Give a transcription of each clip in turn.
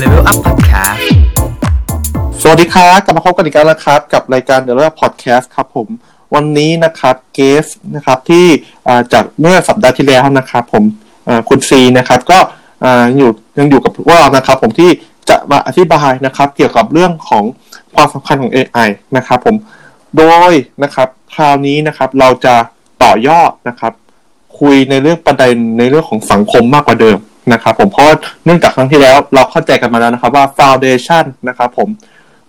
Level Up Podcast สวัสดีครับกลับมาพบกันอีกแล้วนะครับ กับรายการ The Level Up Podcast ครับผม วันนี้นะครับเกสนะครับที่จากเมื่อสัปดาห์ที่แล้วนะครับ ผมคุณซีนะครับ ก็ออยู่ยังอยู่กับพวกเรานะครับ ผมที่จะมาอธิบายนะครับ เกี่ยวกับเรื่องของความสำคัญของ AI นะครับ ผมโดยนะครับ คราวนี้นะครับเราจะต่อยอดนะครับ คุยในเรื่องประเด็นในเรื่องของสังคมมากกว่าเดิมนะครับผมเพราะเนื่องจากครั้งที่แล้วเราเข้าใจกันมาแล้วนะครับว่า foundation นะครับผม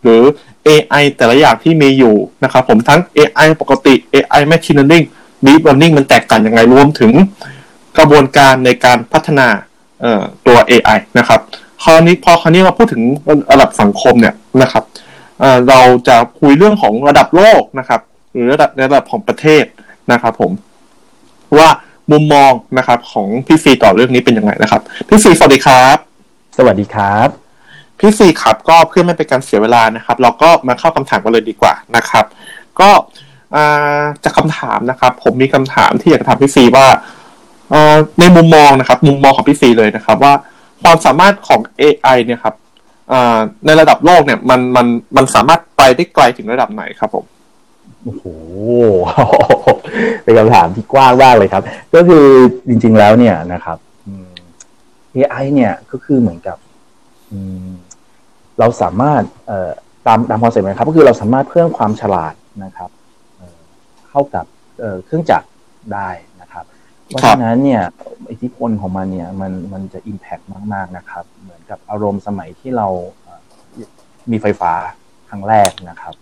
หรือ AI แต่ละอย่างที่มีอยู่นะครับผมทั้ง AI ปกติ AI machine learning deep learning มันแตกต่างยังไงรวมถึงกระบวนการในการพัฒนาตัว AI นะครับคราวนี้พอคราวนี้มาพูดถึงระดับสังคมเนี่ยนะครับเเราจะคุยเรื่องของระดับโลกนะครับ หรือระดับในระดับของประเทศนะครับผมว่า มุมมองนะครับของพี่ซีต่อเรื่องนี้เป็นยังไงนะครับ พี่ซีสวัสดีครับ สวัสดีครับ พี่ซีครับก็เพื่อไม่เป็นการเสียเวลานะครับ เราก็มาเข้าคำถามกันเลยดีกว่านะครับ ก็อ่าจากคำถามนะครับ ผมมีคำถามที่อยากจะถามพี่ซีว่าเอ่อในมุมมองนะครับ มุมมองของพี่ซีเลยนะครับ ว่าความสามารถของ AI เนี่ยครับอ่าในระดับโลกเนี่ยมันมันมันสามารถไปได้ไกลถึงระดับไหนครับผม โอ้โหเป็นคำถามที่กว้างมากเลยครับ ก็คือจริง ๆแล้วเนี่ยนะครับ AI เนี่ยก็คือเหมือนกับเราสามารถตามตามคอนเซ็ปต์นะครับ ก็คือเราสามารถเพิ่มความฉลาดนะครับเข้ากับเครื่องจักรได้นะครับ เพราะฉะนั้นเนี่ยอิทธิพลของมันเนี่ยมันมันจะ Impact มาก ๆนะครับ เหมือนกับอารมณ์สมัยที่เรามีไฟฟ้าครั้งแรกนะครับ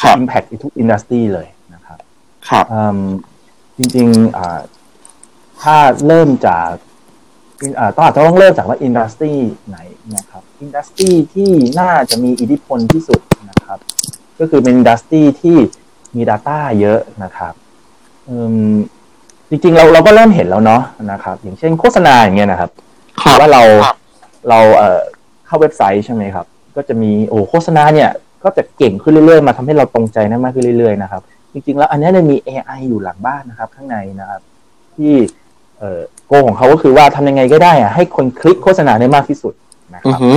ครับ impact ทุก industry เลยนะครับครับอืมจริงๆอ่าถ้าเริ่มจากอ่าต้องอาจจะต้องเริ่มจากว่า industry ไหนนะครับ industry ที่น่าจะมีอิทธิพลที่สุดนะครับ ก็คือเป็น industry ที่มี Data เยอะนะครับอืมจริงๆเราเราก็เริ่มเห็นแล้วเนาะนะครับ อย่างเช่นโฆษณาอย่างเงี้ยนะครับครับว่าเราครับเราเอ่อเข้าเว็บไซต์ใช่ไหมครับ ก็จะมีโอ้โฆษณาเนี่ย ก็จะเก่งขึ้นเรื่อยๆ มาทำให้เราตรงใจได้มากขึ้นเรื่อยๆนะครับ จริงๆ แล้วอันเนี้ยเนี่ยมี AI อยู่หลังบ้านนะครับ ข้างในนะครับ ที่เอ่อโกของเขาก็คือว่าทำยังไงก็ได้อะให้คนคลิกโฆษณาได้มากที่สุดนะคอืรัอบหือ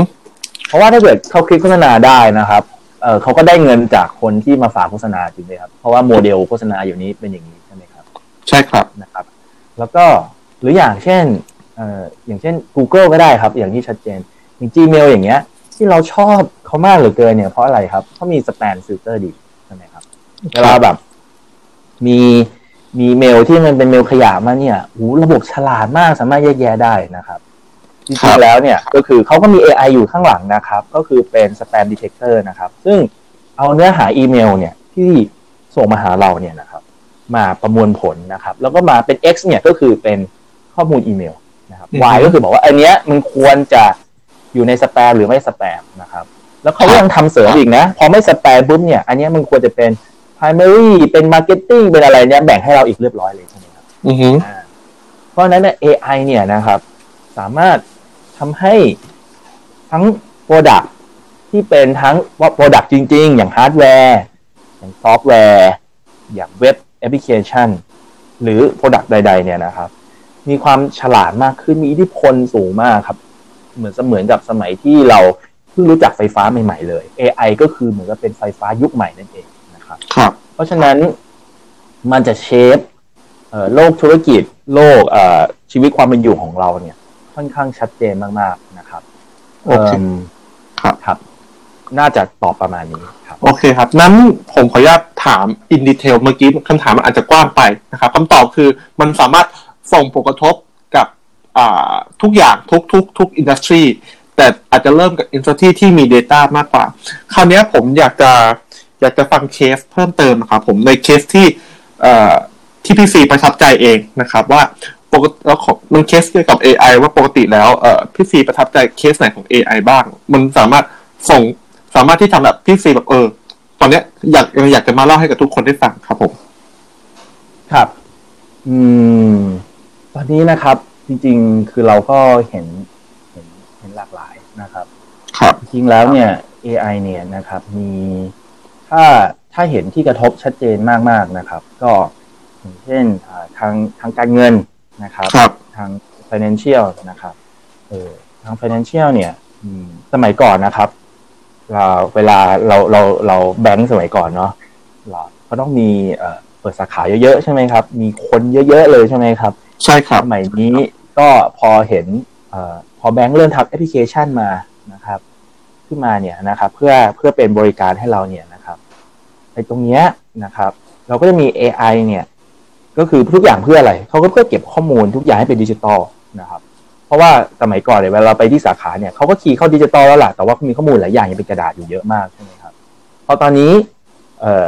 เพราะว่าถ้าเกิดเขาคลิกโฆษณาได้นะครับเอ่อเขาก็ได้เงินจากคนที่มาฝากโฆษณาจริงไหมครับ เพราะว่าโมเดลโฆษณาอยู่นี้เป็นอย่างนี้ใช่ไหมครับ ใช่ครับนะครับ แล้วก็หรืออย่างเช่นเอ่ออย่างเช่น Google ก็ได้ครับ อย่างที่ชัดเจนอย่าง Gmail อย่างเงี้ย ที่เราชอบเขามากเหลือเกินเนี่ยเพราะอะไรครับเขามี spam filter ดีใช่ไหมครับเวลาแบบ มีมีเมลที่มันเป็นเมลขยะมาเนี่ยโอ้โหระบบฉลาดมากสามารถแยกแยะได้นะครับครัริงๆแล้วเนี่ยก็คือเขาก็มี AI อยู่ข้างหลังนะครับ ก็คือเป็น spam detector นะครับ ซึ่งเอาเนื้อหาอีเมลเนี่ยที่ส่งมาหาเราเนี่ยนะครับ มาประมวลผลนะครับ แล้วก็มาเป็น X เนี่ยก็คือเป็นข้อมูลอีเมลนะครับอือฮึ Y ก็คือบอกว่าอันเนี้ยมันควรจะ อยู่ในสแปมหรือไม่สแปมนะครับ แล้วเขาก็ยังทำเสริมอีกนะ พอไม่สแปมปุ๊บเนี่ย อันเนี้ยมันควรจะเป็น primary เป็น marketing เป็นอะไรเนี่ยแบ่งให้เราอีกเรียบร้อยเลยใช่ไหมครับอือหืออ่าเพราะฉะนั้นเนี่ย AI เนี่ยนะครับ สามารถทำให้ทั้ง Product ที่เป็นทั้งว่า Product จริง ๆ อย่างฮาร์ดแวร์อย่างซอฟต์แวร์อย่างเว็บแอปพลิเคชันหรือ Product ใด ๆ เนี่ยนะครับ มีความฉลาดมากขึ้นมีอิทธิพลสูงมากครับ เหมือนเสมือนกับสมัยที่เราเพิ่งรู้จักไฟฟ้าใหม่ๆเลย AI ก็คือเหมือนกับเป็นไฟฟ้ายุคใหม่นั่นเองนะครับครับ เพราะฉะนั้นมันจะ shape เอ่อโลกธุรกิจโลกเอ่อชีวิตความเป็นอยู่ของเราเนี่ย ค่อนข้างชัดเจนมากๆนะครับโอเคมครับครับ น่าจะตอบประมาณนี้ครับ โอเคครับ นั้นผมขออนุญาตถาม in detail เมื่อกี้คำถามมันอาจจะกว้างไปนะครับคำตอบคือมันสามารถส่งผลกระทบกับอ่า ทุกอย่างทุกทุกทุก industry แต่อาจจะเริ่มกับ industry ที่มี Data มากกว่า คราวนี้ผมอยากจะอยากจะฟังเคสเพิ่มเติมนะครับผมในเคสที่ที่พี่ซีประทับใจเองนะครับ ว่าปกติแล้วของมันเคสเกี่ยวกับ AI ว่าปกติแล้วพี่ซีประทับใจเคสไหนของ AI บ้าง มันสามารถส่งสามารถที่ทำแบบพี่ซีแบบเออ ตอนเนี้ยอยากอยากจะมาเล่าให้กับทุกคนได้ฟังครับผม ครับ อืม ตอนนี้นะครับ จริง ๆ คือเราก็เห็นเห็นเห็นหลากหลายนะครับครับจริงๆแล้วเนี่ย AI เนี่ยนะครับ มีถ้าถ้าเห็นที่กระทบชัดเจนมากๆนะครับ ก็อย่างเช่นอ่าทางทางการเงินนะครับครับทางไฟ financial นะครับเออทาง financial เนี่ยอืมสมัยก่อนนะครับเราเวลาเราเราเราแบงก์สมัยก่อนเนาะเราก็ต้องมีเอ่อเปิดสาขาเยอะๆใช่ไหมครับ มีคนเยอะๆเลยใช่ไหมครับ ใช่ครับสมัยนี้ก็พอเห็นอพอแบงค์เริ่มทำแอปพลิเคชันมานะครับ ขึ้นมาเนี่ยนะครับ เพื่อเพื่อเป็นบริการให้เราเนี่ยนะครับในตรงเนี้ยนะครับ เราก็จะมี AI เนี่ย ก็คือทุกอย่างเพื่ออะไรเขาก็เพื่อเก็บข้อมูลทุกอย่างให้เป็นดิจิตอลนะครับ เพราะว่าสมัยก่อนเนี่ยเวลาเราไปที่สาขาเนี่ยเขาก็ key เข้าดิจิตอลแล้วล่ะแต่ว่ามีข้อมูลหลายอย่างยังเป็นกระดาษอยู่เยอะมากใช่ไหมครับพอตอนนี้เอ่อ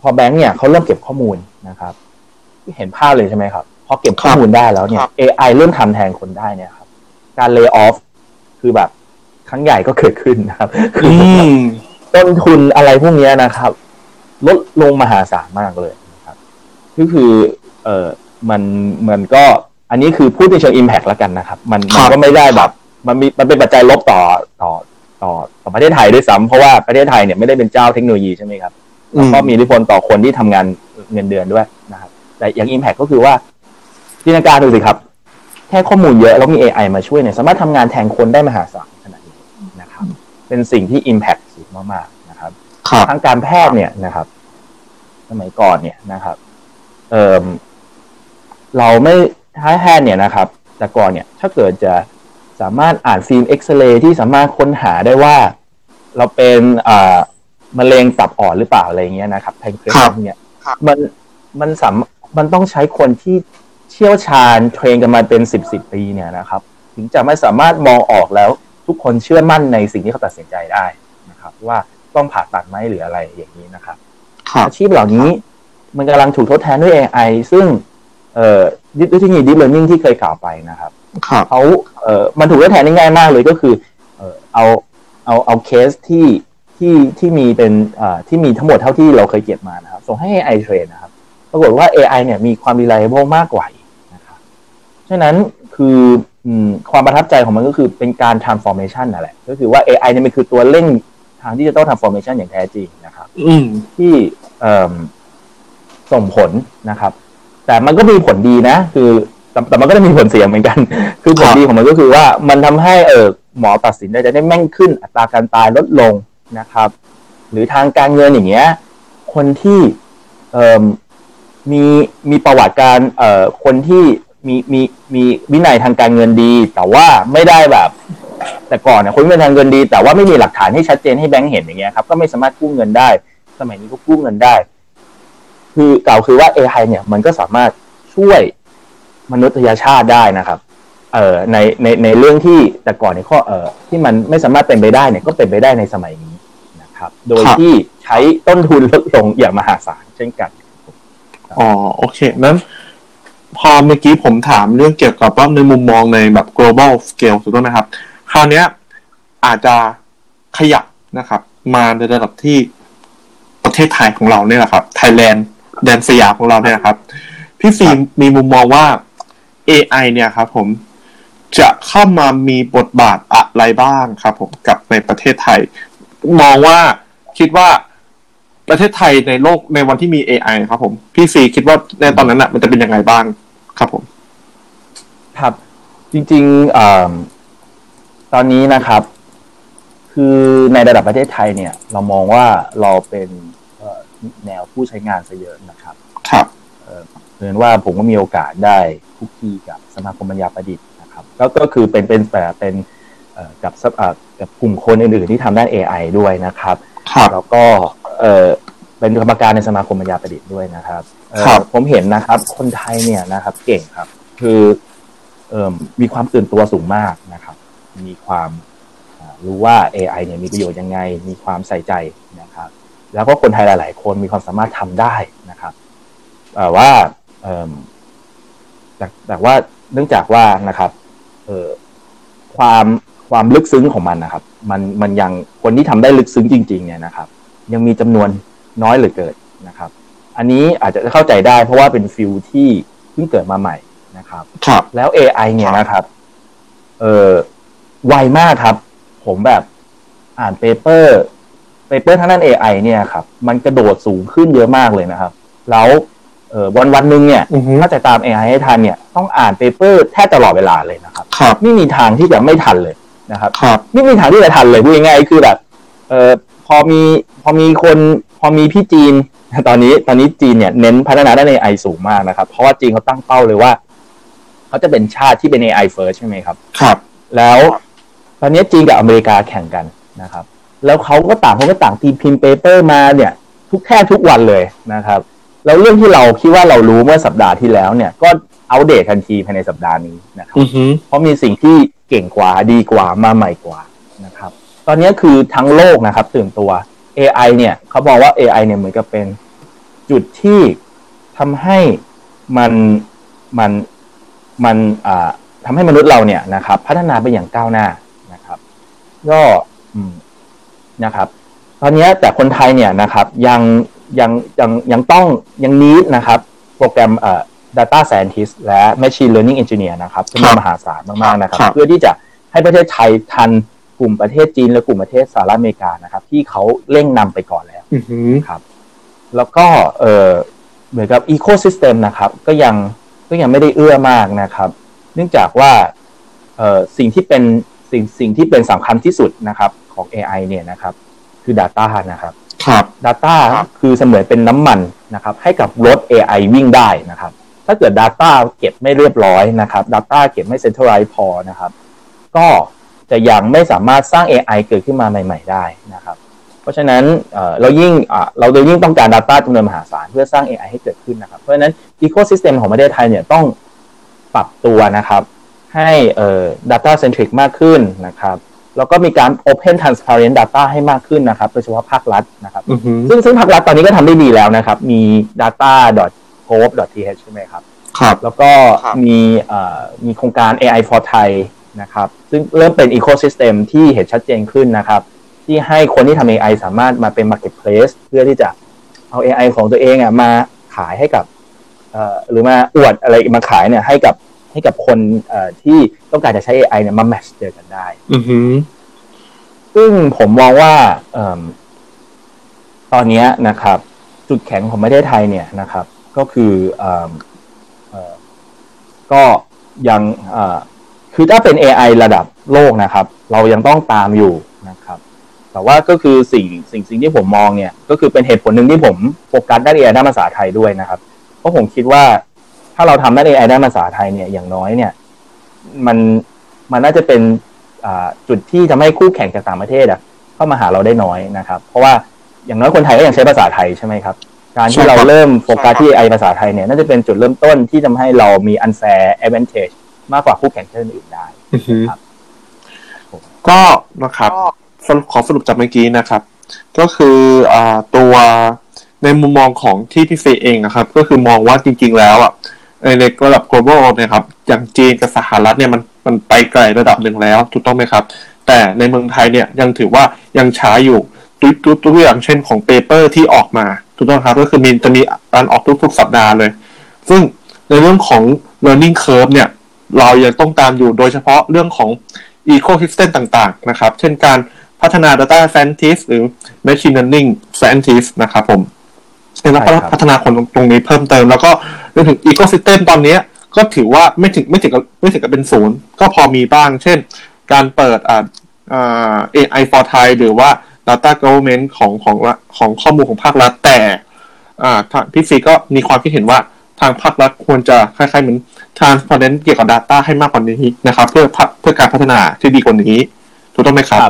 พอแบงค์เนี่ยเขาเริ่มเก็บข้อมูลนะครับ เห็นภาพเลยใช่ไหมครับ พอเก็บข้อมูลได้แล้วเนี่ยครับ AI เริ่มทำแทนคนได้เนี่ยครับ การเลิกออฟคือแบบครั้งใหญ่ก็เกิดขึ้นนะครับอืมต้นทุนอะไรพวกเนี้ยนะครับ ลดลงมหาศาลมากเลยนะครับก็คือ เออมันมันก็ อันนี้คือพูดในเชิง Impact แล้วกันนะครับ มันครัมันบก็ไม่ได้แบบ มันมีมันเป็นปัจจัยลบต่อต่อต่อต่อประเทศไทยด้วยซ้ำเพราะว่าประเทศไทยเนี่ยไม่ได้เป็นเจ้าเทคโนโลยีใช่ไหมครับอืมก็มีอิทธิพลต่อคนที่ทำงานเงินเดือนด้วยนะครับ แต่อย่าง Impact ก็คือว่า จินตนาการดูสิครับ แค่ข้อมูลเยอะแล้วมี AI มาช่วยเนี่ยสามารถทำงานแทนคนได้มหาศาลขนาดนี้นะครับ เป็นสิ่งที่ Impact สูงมากๆนะครับครับทางการแพทย์เนี่ยนะครับ สมัยก่อนเนี่ยนะครับ เออเราไม่ท้ายแพทย์เนี่ยนะครับ แต่ก่อนเนี่ย ถ้าเกิดจะสามารถอ่านฟิล์มเอกซเรย์ที่สามารถค้นหาได้ว่า เราเป็นอ่ามะเร็งตับอ่อนหรือเปล่าอะไรเงี้ยนะครับ pancreas ครับเนี่ยครับมันมันสามมันต้องใช้คนที่ เชี่ยวชาญเทรนกันมาเป็นสิบสิบปีเนี่ยนะครับ ถึงจะไม่สามารถมองออกแล้วทุกคนเชื่อมั่นในสิ่งที่เขาตัดสินใจได้นะครับ ว่าต้องผ่าตัดไหมหรืออะไรอย่างนี้นะครับครับอาชีพเหล่านี้มันกำลังถูกทดแทนด้วย AI ซึ่งเอ่อวิธี deep learning ที่เคยกล่าวไปนะครับครับเขาเอ่อมันถูกทดแทนได้ง่ายมากเลยก็คือเอ่อเอาเอาเอาเคสที่ที่ที่มีเป็นเอ่อที่มีทั้งหมดเท่าที่เราเคยเก็บมานะครับ ส่งให้ AI เทรนนะครับ ปรากฏว่า AI เนี่ยมีความ reliable มากกว่าอีกนะครับ ฉะนั้นคืออืมความประทับใจของมันก็คือเป็นการ transformation นั่นแหละ ก็คือว่า AI เนี่ยมันคือตัวเร่งทางดิจิทัล transformation อย่างแท้จริงนะครับอืมที่เอิ่มส่งผลนะครับ แต่มันก็มีผลดีนะ คือแต่แต่มันก็จะมีผลเสียเหมือนกัน คือผลดีของมันก็คือว่ามันทำให้เออหมอตัดสินได้จะได้แม่นขึ้น อัตราการตายลดลงนะครับ หรือทางการเงินอย่างเงี้ย คนที่เอ่อมีมีประวัติการเอ่อคนที่ มีมีมีวินัยทางการเงินดี แต่ว่าไม่ได้แบบ แต่ก่อนเนี่ยคนวินัยทางเงินดี แต่ว่าไม่มีหลักฐานให้ชัดเจนให้แบงก์เห็นอย่างเงี้ยครับก็ไม่สามารถกู้เงินได้ สมัยนี้ก็กู้เงินได้ คือกล่าวคือว่า AI เนี่ย มันก็สามารถช่วยมนุษยชาติได้นะครับ เอ่อในในในเรื่องที่แต่ก่อนในข้อเอ่อที่มันไม่สามารถเป็นไปได้เนี่ยก็เป็นไปได้ในสมัยนี้นะครับ โดยที่ใช้ต้นทุนลดลงอย่างมหาศาลเช่นกันอ๋อโอเคนั้น พอเมื่อกี้ผมถามเรื่องเกี่ยวกับว่าในมุมมองในแบบ global scale ถูกต้องนะครับ คราวเนี้ยอาจจะขยับนะครับ มาในระดับที่ประเทศไทยของเราเนี่ยแหละครับไทยแลนด์แดนสยามของเราเนี่ยนะครับ พี่ฟิล์มมีมุมมองว่า AI เนี่ยครับผมจะเข้ามามีบทบาทอะไรบ้างครับ ผมกับในประเทศไทย มองว่าคิดว่าประเทศไทยในโลกในวันที่มี AI ครับผม พี่ซีคิดว่าในตอนนั้นอะมันจะเป็นยังไงบ้าง ครับผม ครับ จริงๆอ่าตอนนี้นะครับ คือในระดับประเทศไทยเนี่ย เรามองว่าเราเป็นเอ่อแนวผู้ใช้งานซะเยอะนะครับ ครับเรียนว่าผมก็มีโอกาสได้คุกคีกับสมาคมปัญญาประดิษฐ์นะครับ ก็ก็คือเป็นเป็นแต่เป็นเอ่อกับสเอ่อกับกลุ่มคนอื่นๆที่ทำด้าน AI ด้วยนะครับครับแล้วก็เออเป็นกรรมการในสมาคมปัญญาประดิษฐ์ด้วยนะครับเอ่อครับ ผมเห็นนะครับ คนไทยเนี่ยนะครับ เก่งครับ คือเอ่อมีความตื่นตัวสูงมากนะครับ มีความอ่ารู้ว่า AI เนี่ยมีประโยชน์ยังไง มีความใส่ใจนะครับ แล้วก็คนไทยหลาย ๆ คนมีความสามารถทำได้นะครับแต่ว่าเอิ่มแต่แต่ว่าเนื่องจากว่านะครับ เอ่อความความลึกซึ้งของมันนะครับ มันมันยังคนที่ทำได้ลึกซึ้งจริง ๆ เนี่ยนะครับ ยังมีจำนวนน้อยเหลือเกินนะครับ อันนี้อาจจะเข้าใจได้ เพราะว่าเป็นฟิลที่เพิ่งเกิดมาใหม่นะครับ ครับ แล้ว AI เนี่ยนะครับ เออไวมากครับ ผมแบบอ่าน paper paper ทางด้าน AI เนี่ยครับ มันกระโดดสูงขึ้นเยอะมากเลยนะครับ แล้วเอเออวันวันหนึ่งเนี่ยอือฮึถ้าจะตาม AI ให้ทันเนี่ย ต้องอ่าน paper แทบตลอดเวลาเลยนะครับครับไม่มีทางที่จะไม่ทันเลยนะครับครับไม่มีทางที่จะทันเลยพูดง่ายๆคือแบบ เออพอมีพอมีคน พอมีพี่จีน ตอนนี้ตอนนี้จีนเนี่ยเน้นพัฒนาด้าน AI สูงมากนะครับ เพราะว่าจีนเขาตั้งเป้าเลยว่าเขาจะเป็นชาติที่เป็น AI first ใช่ไหมครับ ครับ แล้วตอนนี้จีนกับอเมริกาแข่งกันนะครับ แล้วเขาก็ต่างคนก็ต่างตีพิมพ์เปเปอร์มาเนี่ย ทุกแค่ทุกวันเลยนะครับแล้วเรื่องที่เราคิดว่าเรารู้เมื่อสัปดาห์ที่แล้วเนี่ยก็อัปเดตทันทีภายในสัปดาห์นี้นะครับอือฮึเพราะมีสิ่งที่เก่งกว่าดีกว่ามาใหม่กว่านะครับ ตอนนี้คือทั้งโลกนะครับ ตื่นตัว AI เนี่ยเขาบอกว่า AI เนี่ยเหมือนกับเป็น จุดที่ทำให้มันมันมันอ่าทำให้มนุษย์เราเนี่ยนะครับ พัฒนาไปอย่างก้าวหน้านะครับ ก็อืมนะครับ ตอนนี้แต่คนไทยเนี่ยนะครับ ยังยังยังยังต้องยังนี้นะครับ โปรแกรมเอ่อ data scientist และ machine learning engineer นะครับจำนวนมหาศาลมากๆนะครับครับ เพื่อที่จะให้ประเทศไทยทันกลุ่มประเทศจีนและกลุ่มประเทศสหรัฐอเมริกานะครับ ที่เขาเร่งนำไปก่อนแล้วอือฮึ แล้วก็เออเหมือนกับอีโค y ิสเต็มนะครับ ก็ยังก็ยังไม่ได้เอื้อมากนะครับ เนื่องจากว่าเออสิ่งที่เป็นสิ่งสิ่งที่เป็นสำคัญที่สุดนะครับของ AI เนี่ยนะครับ คือ Data นะครับครับ Data คือเสมือนเป็นน้ำมันนะครับ ให้กับรถ AI วิ่งได้นะครับ ถ้าเกิด Data เก็บไม่เรียบร้อยนะครับ Data เก็บไม่ centralize พอนะครับ ก็จะยังไม่สามารถสร้าง AI เกิดขึ้นมาใหม่ ๆ ได้นะครับ เพราะฉะนั้นเอ่อเรายิ่งอะเราเลยยิ่งต้องการ Data จำนวนมหาศาลเพื่อสร้าง AI ให้เกิดขึ้นนะครับ เพราะฉะนั้น Ecosystem ของประเทศไทยเนี่ยต้องปรับตัวนะครับ ให้เอ่อ data centric มากขึ้นนะครับแล้วก็มีการ open transparent data ให้มากขึ้นนะครับโดยเฉพาะภาครัฐนะครับอือฮึซึ่งซึ่งภาครัฐตอนนี้ก็ทำได้ดีแล้วนะครับ มี data.gov.th ใช่ไหมครับ ครับ แล้วก็ครับมีเอ่อมีโครงการ AI for Thai นะครับ ซึ่งเริ่มเป็น ecosystem ที่เห็นชัดเจนขึ้นนะครับ ที่ให้คนที่ทำ AI สามารถมาเป็น marketplace เพื่อที่จะเอา AI ของตัวเองอะมาขายให้กับเอ่อหรือมาอวดอะไรมาขายเนี่ยให้กับให้กับคนเอ่อที่ต้องการจะใช้ AI เนี่ยมา match เจอกันได้อือฮึซึ่งผมมองว่าเอิ่มตอนเนี้ยนะครับ จุดแข็งของประเทศไทยเนี่ยนะครับ ก็คือเอิ่มเอ่อก็ยังเอ่อคือถ้าเป็น AI ระดับโลกนะครับ เรายังต้องตามอยู่นะครับ แต่ว่าก็คือสิ่งสิ่งสิ่งที่ผมมองเนี่ย ก็คือเป็นเหตุผลหนึ่งที่ผมโฟกัสด้าน AI ด้านภาษาไทยด้วยนะครับ เพราะผมคิดว่าถ้าเราทำด้าน AI ด้านภาษาไทยเนี่ยอย่างน้อยเนี่ย มันมันน่าจะเป็นอ่าจุดที่ทำให้คู่แข่งจากต่างประเทศอะเข้ามาหาเราได้น้อยนะครับ เพราะว่าอย่างน้อยคนไทยก็ยังใช้ภาษาไทยใช่ไหมครับการที่เราเริ่มโฟกัสที่ AI ภาษาไทยเนี่ยน่าจะเป็นจุดเริ่มต้นที่ทำให้เรามี unfair advantage มากกว่าคู่แข่งประเทศอื่นได้อือฮึครับก็นะครับสรุป ขอสรุปจากเมื่อกี้นะครับ ก็คืออตัวในมุมมองของที่พี่เฟยเองนะครับ ก็คือมองว่าจริง ๆ แล้วอะในระดับ global เนี่ยครับอย่างจีนกับสหรัฐเนี่ยมันมันไปไกลระดับหนึ่งแล้วถูกต้องไหมครับ แต่ในเมืองไทยเนี่ยยังถือว่ายังช้าอยู่ตัวตัวตัวอย่างเช่นของ paper ที่ออกมาถูกต้องครับ ก็คือมีจะมีการออกทุกๆสัปดาห์เลย ซึ่งในเรื่องของ learning curve เนี่ยเรายังต้องตามอยู่โดยเฉพาะเรื่องของ ecosystem ต่างๆนะครับ เช่นการ พัฒนา data scientist หรือ machine learning scientist นะครับผมแล้วก็ใช่ครับพัฒนาคนตรงนี้เพิ่มเติม แล้วก็เรื่องถึง ecosystem ตอนเนี้ยก็ถือว่าไม่ถึงไม่ถึงกับไม่ถึงกับเป็นศูนย์ก็พอมีบ้าง เช่น การเปิดอ่าอ่า AI for Thai หรือว่า data government ของของของข้อมูลของภาครัฐแต่อ่าทางพี่ฟีก็มีความคิดเห็นว่าทางภาครัฐควรจะคล้ายๆเหมือน transparent เกี่ยวกับ Data ให้มากกว่านี้นะครับ เพื่อพัฒเพื่อการพัฒนาที่ดีกว่านี้ ถูกต้องไหมครับ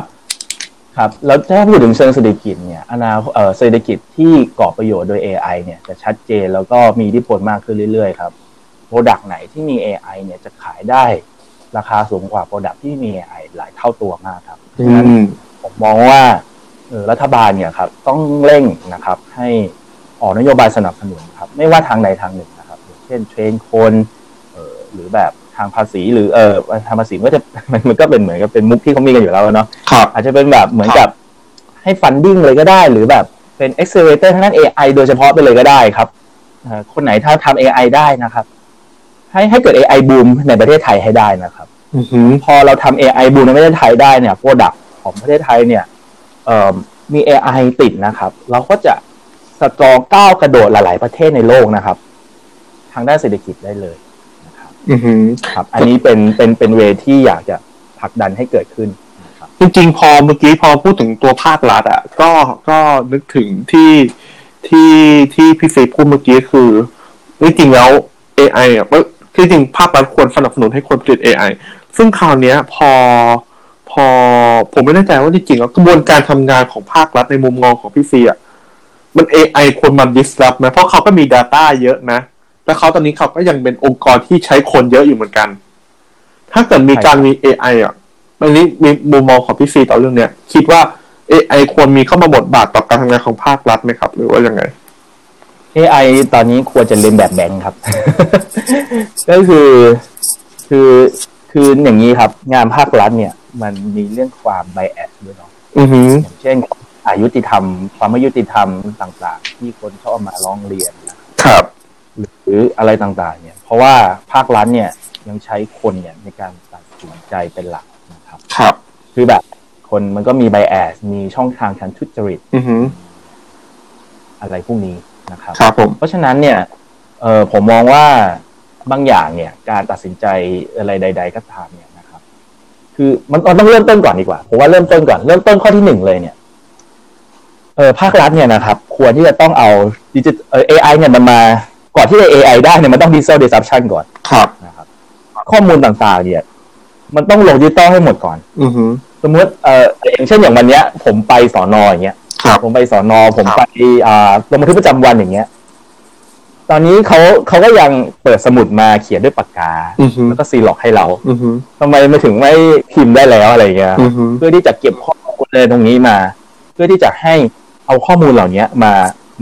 ครับครับแล้วถ้าพูดถึงเชิงเศรษฐกิจเนี่ยอนาคตเอ่อเศรษฐกิจที่ก่อประโยชน์โดย AI เนี่ยจะชัดเจนแล้วก็มีอิทธิพลมากขึ้นเรื่อยๆครับ product ไหนที่มี AI เนี่ยจะขายได้ราคาสูงกว่าโปรดักต์ที่มี AI หลายเท่าตัวมากครับอืฉะนั้นมผมมองว่าเอ่อรัฐบาลเนี่ยครับต้องเร่งนะครับให้ออกนโยบายสนับสนุนครับไม่ว่าทางใดทางหนึ่งนะครับอย่างเช่น train คนเอ่อหรือแบบ ทางภาษีหรือเออทางภาษีมันก็จะมันมันก็เป็นเหมือนกับเป็นมุกที่เขามีกันอยู่แล้วเนาะครับอาจจะเป็นแบบเหมือนกับให้ funding เลยก็ได้ หรือแบบเป็น accelerator ทางด้าน AI โดยเฉพาะไปเลยก็ได้ครับเอ่อคนไหนถ้าทำ AI ได้นะครับ ให้ให้เกิด AI บูมในประเทศไทยให้ได้นะครับอือฮึพอเราทำ AI บูมในประเทศไทยได้เนี่ย product ของประเทศไทยเนี่ยเอ่อมี AI ติดนะครับ เราก็จะ strong ก้าวกระโดดหลาย ๆ ประเทศในโลกนะครับ ทางด้านเศรษฐกิจได้เลยนะ ครับอือหือครับอันนี้เป็นเป็นเป็นเวที่อยากจะผลักดันให้เกิดขึ้นนะครับจริงๆพอเมื่อกี้พอพูดถึงตัวภาครัฐอะก็ก็นึกถึงที่ที่ที่พี่เฟยพูดเมื่อกี้คือจริงๆแล้ว AI อะก็ที่จริงภาครัฐควรสนับสนุนให้คนผลิต AI ซึ่งคราวเนี้ยพอพอผมไม่แน่ใจว่าจริงๆแล้วกระบวนการทำงานของภาครัฐในมุมมองของพี่เฟยอะมัน AI ควรมัน disrupt นะเพราะเขาก็มี Data เยอะนะ แล้วเขาตอนนี้เขาก็ยังเป็นองค์กรที่ใช้คนเยอะอยู่เหมือนกัน ถ้าเกิดมีการมี AI อะอันนี้มีมุมมองของพี่ซีต่อเรื่องเนี้ยคิดว่า AI ควรมีเข้ามาบทบาทต่อการทำงานของภาครัฐไหมครับ หรือว่ายังไง AI ตอนนี้ควรจะเรียนแบบแบงค์ครับ ก็คือคือคืออย่างนี้ครับ งานภาครัฐเนี่ย มันมีเรื่องความไบแอสด้วยเนาะอือหืออย่างเช่นอายุติธรรม ความไม่ยุติธรรมต่าง ๆ ที่คนชอบมาร้องเรียนนะครับ หรืออะไรต่างๆ เนี่ย เพราะว่าภาครัฐเนี่ยยังใช้คนเนี่ยในการตัดสินใจเป็นหลักนะครับ ครับ คือแบบคนมันก็มีไบแอสมีช่องทางการทุจริตอือหืออะไรพวกนี้นะครับครับผมเพราะฉะนั้นเนี่ยเออผมมองว่าบางอย่างเนี่ย การตัดสินใจอะไรใด ๆ ก็ตามเนี่ยนะครับ คือมันมันต้องเริ่มต้นก่อนดีกว่าผมว่าเริ่มต้นก่อนเริ่มต้นข้อที่หนึ่งเลยเนี่ยเออภาครัฐเนี่ยนะครับ ควรที่จะต้องเอาดิจิเออ AI เนี่ยมันมา ก่อนที่จะ AI ได้เนี่ยมันต้อง digital disruption ก่อนครับนะครับ ข้อมูลต่างๆ เนี่ย มันต้องลงดิจิตอลให้หมดก่อน อือหือสมมติเอออย่างเช่นอย่างวันเนี้ย ผมไปสอนออย่างเงี้ยครับผมไปสอนอผมครับไปอ่าลงบันทึกประจำวันอย่างเงี้ย ตอนนี้เขาเขาก็ยังเปิดสมุดมาเขียนด้วยปากกา อือหือแล้วก็ซีล็อกให้เราอือหือทำไมมาถึงไม่พิมพ์ได้แล้วอะไรเงี้ย อือหือเพื่อที่จะเก็บข้อมูลเลยตรงนี้มา เพื่อที่จะให้เอาข้อมูลเหล่านี้มา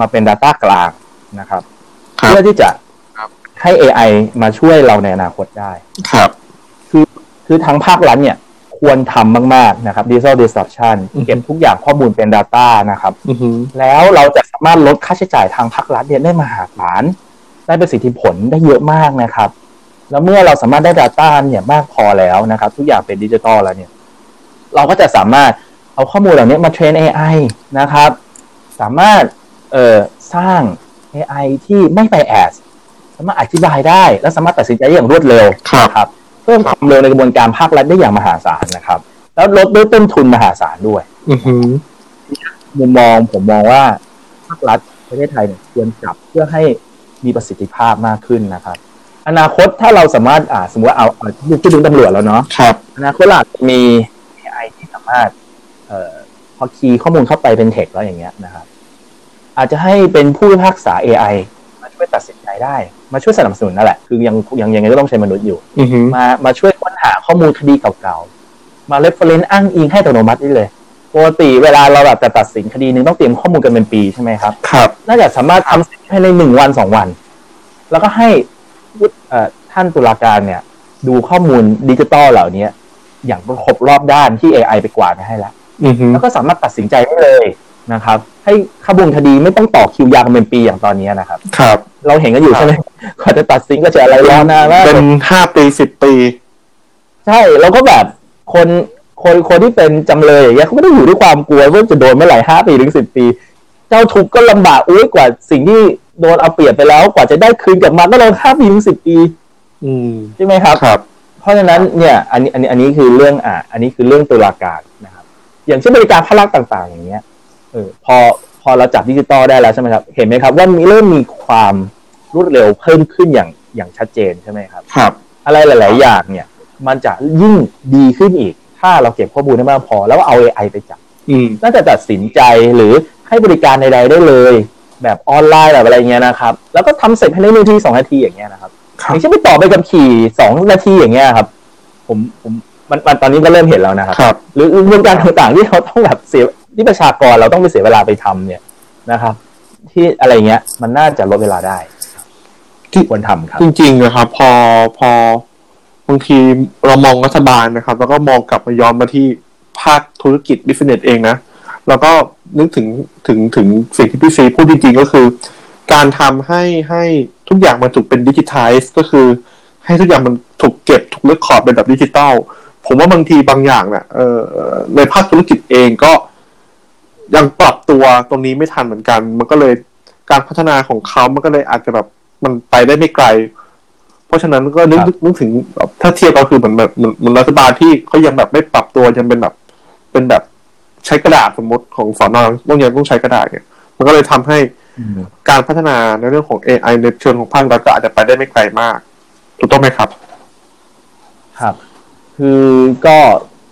มาเป็น Data กลางนะครับครับ เพื่อที่จะครับให้ AI มาช่วยเราในอนาคตได้ครับ คือคือทางภาครัฐเนี่ย ควรทำมาก ๆ นะครับ digital disruption อือฮึเก็บทุกอย่างข้อมูลเป็น Data นะครับอือหือแล้วเราจะสามารถลดค่าใช้จ่ายทางภาครัฐเนี่ยได้มหาศาลได้ประสิทธิผลได้เยอะมากนะครับ แล้วเมื่อเราสามารถได้ Data เนี่ยมากพอแล้วนะครับ ทุกอย่างเป็นดิจิตอลแล้วเนี่ย เราก็จะสามารถเอาข้อมูลเหล่านี้มาเทรน AI นะครับ สามารถเอ่อสร้าง AI ที่ไม่ไปแอสสามารถอธิบายได้ และสามารถตัดสินใจได้อย่างรวดเร็วครับนะครับเพิ่มความเร็วในกระบวนการภาครัฐได้อย่างมหาศาลนะครับ แล้วลดด้วยต้นทุนมหาศาลด้วยอือหือมุมมองผมมองว่าภาครัฐประเทศไทยเนี่ยควรจับเพื่อให้มีประสิทธิภาพมากขึ้นนะครับ อนาคตถ้าเราสามารถอ่าสมมติว่าเอาเอาพูดถึงตำรวจแล้วเนาะครับอนาคตเราอาจจะมี AI ที่สามารถ เอ่อพอคีย์ข้อมูลเข้าไปเป็นเทคแล้วอย่างเงี้ยนะครับ อาจจะให้เป็นผู้พิพากษา AI มาช่วยตัดสินใจได้ มาช่วยสนับสนุนนั่นแหละ คือยังยังยังไงก็ต้องใช้มนุษย์อยู่อือหือมามาช่วยค้นหาข้อมูลคดีเก่าๆ มา reference อ้างอิงให้อัตโนมัติได้เลยปกติเวลาเราแบบจะตัดสินคดีหนึ่งต้องเตรียมข้อมูลกันเป็นปีใช่ไหมครับ ครับ น่าจะสามารถทำเสร็จภายในหนึ่งวันสองวัน แล้วก็ให้ผู้เอ่อท่านตุลาการเนี่ย ดูข้อมูลดิจิตอลเหล่านี้อย่างครบรอบด้านที่ AI ไปกวาดมาให้แล้วอือหือแล้วก็สามารถตัดสินใจได้เลยนะครับ ให้ขบวนคดีไม่ต้องต่อคิวยาวกันเป็นปีอย่างตอนนี้นะครับ ครับ เราเห็นกันอยู่ใช่ไหมกว่าจะตัดสินก็จะอะไรรอนานมากเป็นห้าปีสิบปี ใช่แล้วก็แบบคนคนคนที่เป็นจำเลยอย่างเงี้ยเขาไม่ได้อยู่ด้วยความกลัวว่าจะโดนเมื่อไหร่ห้าปีถึงสิบปี เจ้าทุกข์ก็ลำบากอุ้ยกว่าสิ่งที่โดนเอาเปรียบไปแล้ว กว่าจะได้คืนกลับมาก็ต้องห้าปีถึงสิบปีอืมใช่ไหมครับครับ เพราะฉะนั้นเนี่ยอันนี้อันนี้อันนี้คือเรื่องอ่าอันนี้คือเรื่องตุลาการนะครับ อย่างเช่นบริการภาครัฐต่าง ๆ อย่างเงี้ย เออพอพอเราจับดิจิตอลได้แล้วใช่ไหมครับ เห็นไหมครับว่ามีเริ่มมีความรวดเร็วเพิ่มขึ้นอย่างอย่างชัดเจนใช่ไหมครับ ครับ อะไรหลาย ๆ อย่างเนี่ย มันจะยิ่งดีขึ้นอีก ถ้าเราเก็บข้อมูลได้มากพอ แล้วก็เอา AI ไปจับอืมน่าจะตัดสินใจหรือให้บริการใดๆได้เลย แบบออนไลน์แบบอะไรเงี้ยนะครับ แล้วก็ทำเสร็จภายในหนึ่งนาทีสองนาทีอย่างเงี้ยนะครับครัอบย่างเช่นไปต่อไปกับขี่สองนาทีอย่างเงี้ยครับ ผมผมมันมันตอนนี้ก็เริ่มเห็นแล้วนะครับครับหรือกระบวนการต่างๆที่เขาต้องแบบเสีย ที่ประชากรเราต้องไปเสียเวลาไปทำเนี่ยนะครับ ที่อะไรเงี้ย มันน่าจะลดเวลาได้ ที่ควรทำครับ จริงๆนะครับ พอพอบางทีเรามองรัฐบาลนะครับ แล้วก็มองกลับมาย้อนมาที่ภาคธุรกิจ business เองนะแล้วก็นึกถึงถึงถึงสิ่งที่พี่ซีพูดจริงๆก็คือ การทำให้ให้ทุกอย่างมันถูกเป็นดิจิทัลก็คือ ให้ทุกอย่างมันถูกเก็บถูก record เป็นแบบดิจิตอลผมว่าบางทีบางอย่างเนี่ยเออในภาคธุรกิจเองก็ ยังปรับตัวตรงนี้ไม่ทันเหมือนกัน มันก็เลยการพัฒนาของเขามันก็เลยอาจจะแบบมันไปได้ไม่ไกล เพราะฉะนั้นก็นึกครับนึกถึงแบบถ้าเทียบก็คือเหมือนแบบเหมือนเหมือนรัฐบาลที่เขายังแบบไม่ปรับตัวยังเป็นแบบ เป็นแบบใช้กระดาษสมมติของสอนอต้องยังต้องใช้กระดาษเนี่ยมันก็เลยทำให้อืมการพัฒนาในเรื่องของ AI ในเชิงของภาครัฐก็อาจจะไปได้ไม่ไกลมากถูกต้องไหมครับ ครับ คือก็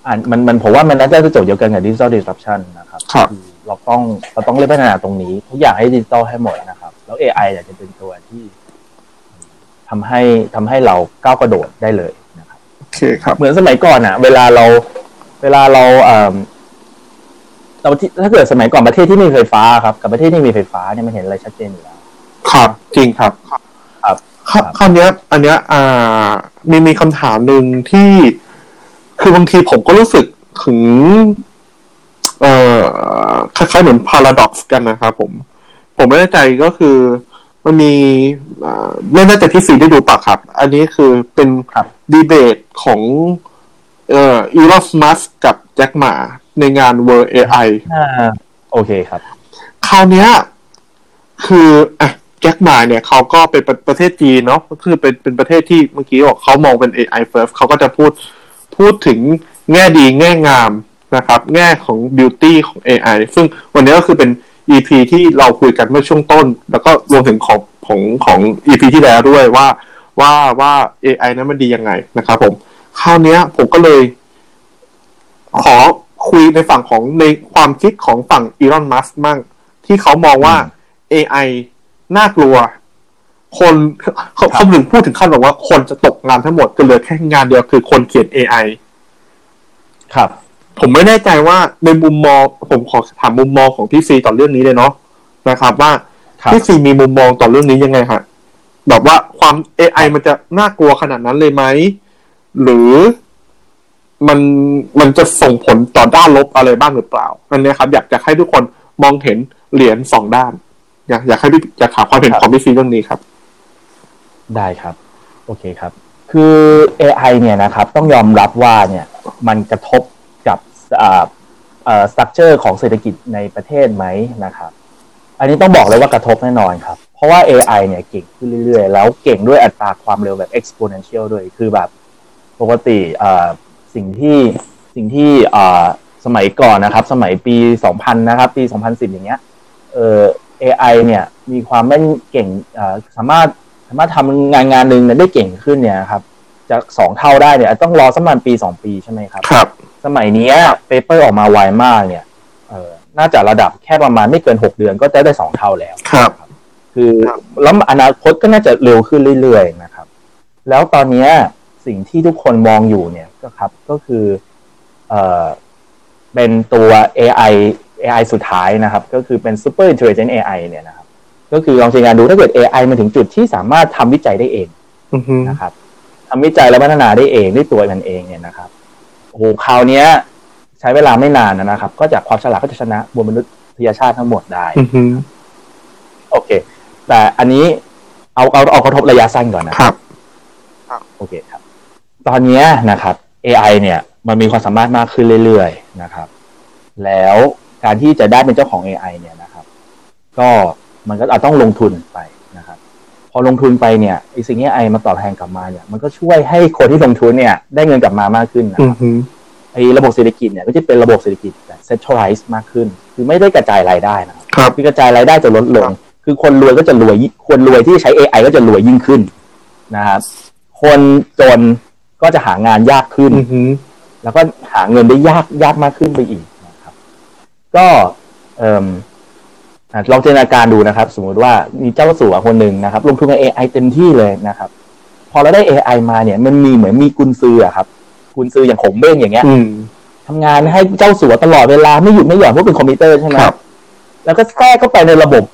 อ่านมันมันผมว่ามันน่าจะจบเดียวกันกับดิจิ t a ล disruption นะครับ ครับอ เราต้องเราต้องเล่นพัฒนาตรงนี้ ทุกอย่างให้ดิจิตอลให้หมดนะครับ แล้ว AI เนี่ยจะเป็นตัวที่ทำให้ทำให้เราก้าวกระโดดได้เลยนะครับโอเคครับ เหมือนสมัยก่อนอะเวลาเรา เวลาเราเอ่อเราที่ถ้าเกิดสมัยก่อนประเทศที่ไม่มีไฟฟ้าครับ กับประเทศที่มีไฟฟ้าเนี่ยมันเห็นอะไรชัดเจนอยู่แล้วครับ จริงครับครับครับครับคราวเนี้ยอันเนี้ยอ่า มีมีคำถามหนึ่งที่ คือบางทีผมก็รู้สึกถึง เอ่อคล้ายๆเหมือนพาราดอกซ์กันนะครับผม ผมไม่แน่ใจก็คือมันมีอ่าไม่แน่ใจที่ฟีได้ดูปะครับ อันนี้คือเป็นครับดีเบตของเอ่ออีลอนมัสกับแจ็คหมาในงาน World AI อ่าโอเคครับ คราวเนี้ยคืออะแจ็คหมาเนี่ยเขาก็เป็นประประเทศจีนเนาะก็คือเป็นเป็นประเทศที่เมื่อกี้บอกเขามองเป็น AI first เขาก็จะพูดพูดถึงแง่ดีแง่งาม นะครับแง่ของ beauty ของ AI ซึ่งวันนี้ก็คือเป็น EP ที่เราคุยกันเมื่อช่วงต้น แล้วก็รวมถึงของของของ EP ที่แล้วด้วยว่าว่าว่า AI นั้นมันดียังไงนะครับผมคราวนี้ผมก็เลย ขอคุยในฝั่งของในความคิดของฝั่งอีลอนมัสก์มั่ง ที่เขามองว่า AI น่ากลัว คนเขาเขาถึงพูดถึงขั้นบอกว่าคนจะตกงานทั้งหมดจะเหลือแค่งานเดียวคือคนเขียน AI ครับ ผมไม่แน่ใจว่าในมุมมองผมขอถามมุมมองของพี่ซีต่อเรื่องนี้เลยเนาะนะครับ ว่าครับพี่ซีมีมุมมองต่อเรื่องนี้ยังไงฮะแบบว่าความ AI มันจะน่ากลัวขนาดนั้นเลยไหม หรือมันมันจะส่งผลต่อด้านลบอะไรบ้างหรือเปล่าอันเนี้ยครับ อยากจะให้ทุกคนมองเห็นเหรียญสองด้าน อยากอยากให้พี่อยากถามความเห็นครับของพี่ซีเรื่องนี้ครับ ได้ครับ โอเคครับ คือ AI เนี่ยนะครับ ต้องยอมรับว่าเนี่ย มันกระทบกับอ่าเอ่อ สตั๊กเจอร์ของเศรษฐกิจในประเทศไหมนะครับ อันนี้ต้องบอกเลยว่ากระทบแน่นอนครับ เพราะว่า AI เนี่ยเก่งขึ้นเรื่อยๆ แล้วเก่งด้วยอัตราความเร็วแบบ exponential ด้วย คือแบบปกติสิ่งที่สิ่งที่สมัยก่อนนะครับ สมัยปี 2000 นะครับ ปี 2010 อย่างเงี้ยเออ AI เนี่ยมีความแม่นเก่งสามารถสามารถทำงานงานหนึ่งเนี่ยได้เก่งขึ้นเนี่ยครับจากสองเท่าได้เนี่ยต้องรอสักประมาณปีสองปีใช่ไหมครับครับ สมัยเนี้เปเปอร์ออกมาไวมากเนี่ยเออน่าจะระดับแค่ประมาณไม่เกินหกเดือนก็จะได้สองเท่าแล้วครับ คือครับแล้วอนาคตก็น่าจะเร็วขึ้นเรื่อยๆนะครับ แล้วตอนเนี้ยสิ่งที่ทุกคนมองอยู่เนี่ยก็ครับก็คือเอ่อเป็นตัว AI AI สุดท้ายนะครับ ก็คือเป็น Super Intelligent AI เนี่ยนะครับ ก็คือลองจินตนาดูถ้าเกิด AI มาถึงจุดที่สามารถทำวิจัยได้เองอือฮึนะครับทำวิจัยและพัฒนาได้เองด้วยตัวมันเองเนี่ยนะครับ โอ้โหคราวเนี้ย ใช้เวลาไม่นานนะครับ ก็จากความฉลาดก็จะชนะบนมนุษยชาติทั้งหมดได้อือฮึโอเค แต่อันนี้เอาเอาเอากระทบระยะสั้นก่อนนะครับ โอเคครับ ตอนเนี้ยนะครับ AI เนี่ย มันมีความสามารถมากขึ้นเรื่อยๆนะครับ แล้วการที่จะได้เป็นเจ้าของ AI เนี่ยนะครับ ก็มันก็อาจต้องลงทุนไปนะครับ พอลงทุนไปเนี่ยไอสิ่งที่ AI มาตอบแทนกลับมาเนี่ยมันก็ช่วยให้คนที่ลงทุนเนี่ยได้เงินกลับมามากขึ้นนะอืคอรับฮึไอระบบเศรษฐกิจเนี่ยก็จะเป็นระบบเศรษฐกิจแบบ centralized มากขึ้น คือไม่ได้กระจายรายได้นะครับครับคือกระจายรายได้จะลดลง คือคนรวยก็จะรวยยิ่งคนรวยที่ใช้ AI ก็จะรวยยิ่งขึ้นนะครับคนจนก็จะหางานยากขึ้นอือฮึแล้วก็หาเงินได้ยากยากมากขึ้นไปอีกนะครับ ก็เอ่มอะ ลองจินตนาการดูนะครับ สมมุติว่ามีเจ้าสัวคนหนึ่งนะครับ ลงทุนกับ AI เต็มที่เลยนะครับ พอเราได้ AI มาเนี่ย มันมีเหมือนมีกุญซืออะครับ กุญซืออย่างผมเบ้งอย่างเงี้ยอืมทำงานให้เจ้าสัวตลอดเวลาไม่หยุดไม่หย่อนเพราะเป็นคอมพิวเตอร์ใช่ไหมครับ แล้วก็แทรกเข้าไปในระบบ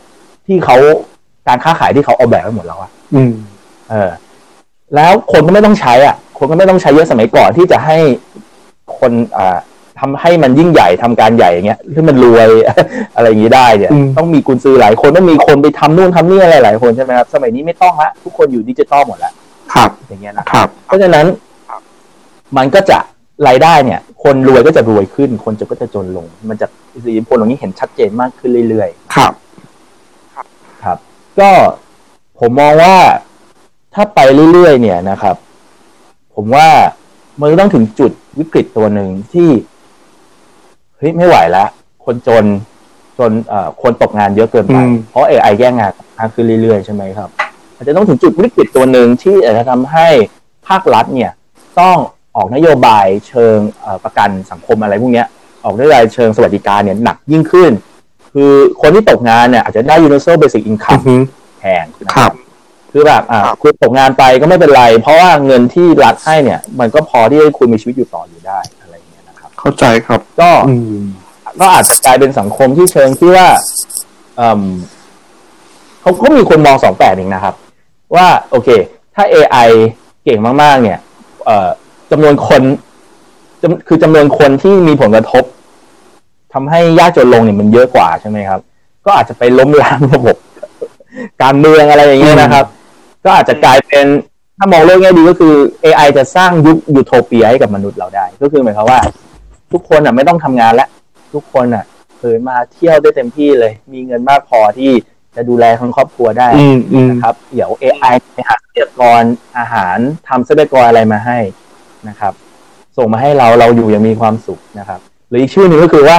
ที่เขาการค้าขายที่เขาเอาแบบไว้หมดแล้วอะอืม เออ แล้วคนก็ไม่ต้องใช้อะ คนก็ไม่ต้องใช้เยอะสมัยก่อนที่จะให้คนอ่า ทำให้มันยิ่งใหญ่ทำการใหญ่อย่างเงี้ยที่มันรวยอะไรอย่างนี้ได้เนี่ยอืมต้องมีกุญซือหลายคนต้องมีคนไปทำนู่นทำนี่อะไรหลายคนใช่ไหมครับ สมัยนี้ไม่ต้องละทุกคนอยู่ดิจิตอลหมดแล้วครับ อย่างเงี้ยนะครับ เพราะฉะนั้นมันก็จะรายได้เนี่ย คนรวยก็จะรวยขึ้น คนจนก็จะจนลง มันจะอิทธิพลตรงนี้เห็นชัดเจนมากขึ้นเรื่อยๆครับ ครับ ก็ผมมองว่าถ้าไปเรื่อยๆเนี่ยนะครับ ผมว่ามันต้องถึงจุดวิกฤตตัวหนึ่งที่ เฮ้ยไม่ไหวแล้วคนจนจนเอ่อคนตกงานเยอะเกินไปอืมเพราะ AI แย่งงานมากขึ้นเรื่อยๆใช่ไหมครับ อาจจะต้องถึงจุดวิกฤตตัวหนึ่งที่อาจจะทำให้ภาครัฐเนี่ย ต้องออกนโยบายเชิงเอ่อประกันสังคมอะไรพวกเนี้ยออกนโยบายเชิงสวัสดิการเนี่ยหนักยิ่งขึ้น คือคนที่ตกงานเนี่ยอาจจะได้ universal basic อือ income ฮึแทนนะครับ คือแบบอ่าครับคุณตกงานไปก็ไม่เป็นไร เพราะว่าเงินที่รัฐให้เนี่ย มันก็พอที่ให้คุณมีชีวิตอยู่ต่ออยู่ได้อะไรอย่าง เงี้ยนะครับเข้าใจครับ ก็อืมก็อาจจะกลายเป็นสังคมที่เชิงที่ว่าเอิ่มเขาก็มีคนมองสองแปดเองนะครับ ว่าโอเค ถ้า AI เก่งมาก ๆ เนี่ยเอ่อจำนวนคนจำคือจำนวนคนที่มีผลกระทบทำให้ยากจนลงเนี่ยมันเยอะกว่าใช่ไหมครับ ก็อาจจะไปล้มล้างระบบ การเมืองอะไรอย่างเงี้ยนะครับ ก็อาจจะกลายเป็นถ้ามองโลกแง่ดีก็คือ AI จะสร้างยุคยูโทเปียให้กับมนุษย์เราได้ ก็คือหมายความว่า ทุกคนอะไม่ต้องทำงานแล้วทุกคนอะเผยมาเที่ยวได้เต็มที่เลย มีเงินมากพอที่จะดูแลทั้งครอบครัวได้อืมอืมนะครับ เดี๋ยว AI ไปหาทรัพยากรอาหารทำทรัพยากรอะไรมาให้นะครับ ส่งมาให้เราเราอยู่อยังมีความสุขนะครับ หรืออีกชื่อหนึ่งก็คือว่า